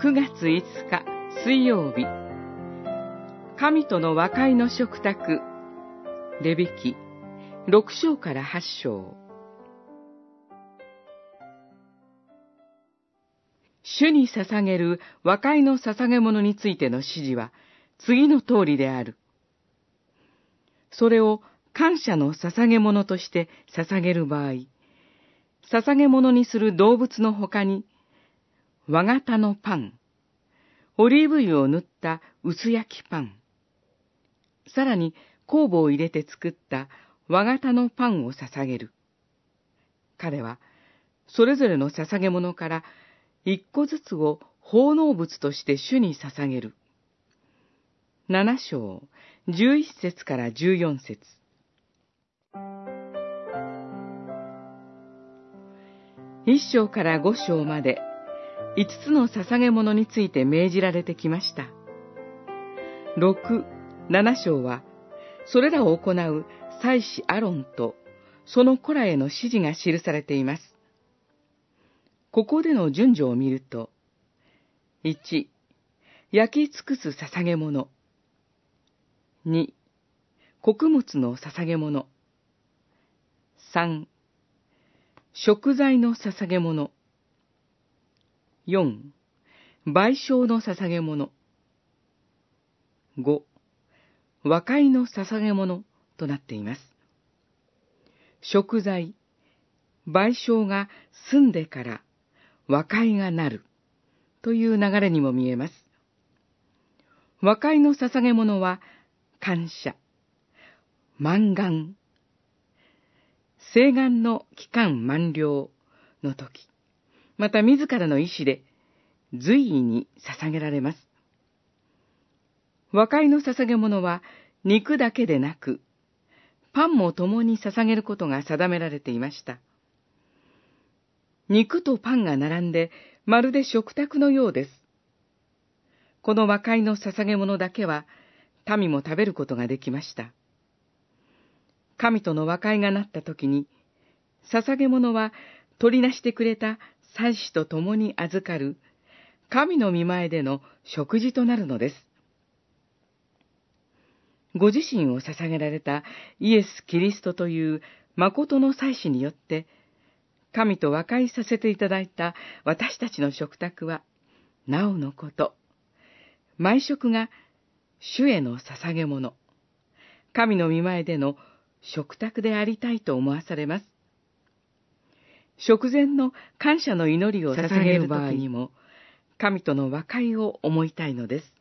9月5日水曜日。神との和解の食卓。レビキ。6章から8章。主に捧げる和解の捧げ物についての指示は次の通りである。それを感謝の捧げ物として捧げる場合、捧げ物にする動物の他に、和型のパン、オリーブ油を塗った薄焼きパン、さらに酵母を入れて作った和型のパンを捧げる。彼は、それぞれの捧げ物から一個ずつを奉納物として主に捧げる。七章、十一節から十四節。一章から五章まで、五つの捧げ物について命じられてきました。六、七章は、それらを行う祭司アロンと、その子らへの指示が記されています。ここでの順序を見ると、1、焼き尽くす捧げ物。2、穀物の捧げ物。3、食材の捧げ物。4、賠償の捧げ物。5、和解の捧げ物となっています。食材、賠償が済んでから和解がなる。という流れにも見えます。和解の捧げ物は感謝、満願、請願の期間満了の時、また自らの意志で随意に捧げられます。和解の捧げ物は肉だけでなく、パンも共に捧げることが定められていました。肉とパンが並んで、まるで食卓のようです。この和解の捧げ物だけは、民も食べることができました。神との和解がなった時に、捧げ物は取りなしてくれた祭司と共に預かる、神の見前での食事となるのです。ご自身を捧げられたイエス・キリストという誠の祭司によって、神と和解させていただいた私たちの食卓は、なおのこと、毎食が主への捧げ物、神の見前での食卓でありたいと思わされます。食前の感謝の祈りを捧げる場合にも、神との和解を思いたいのです。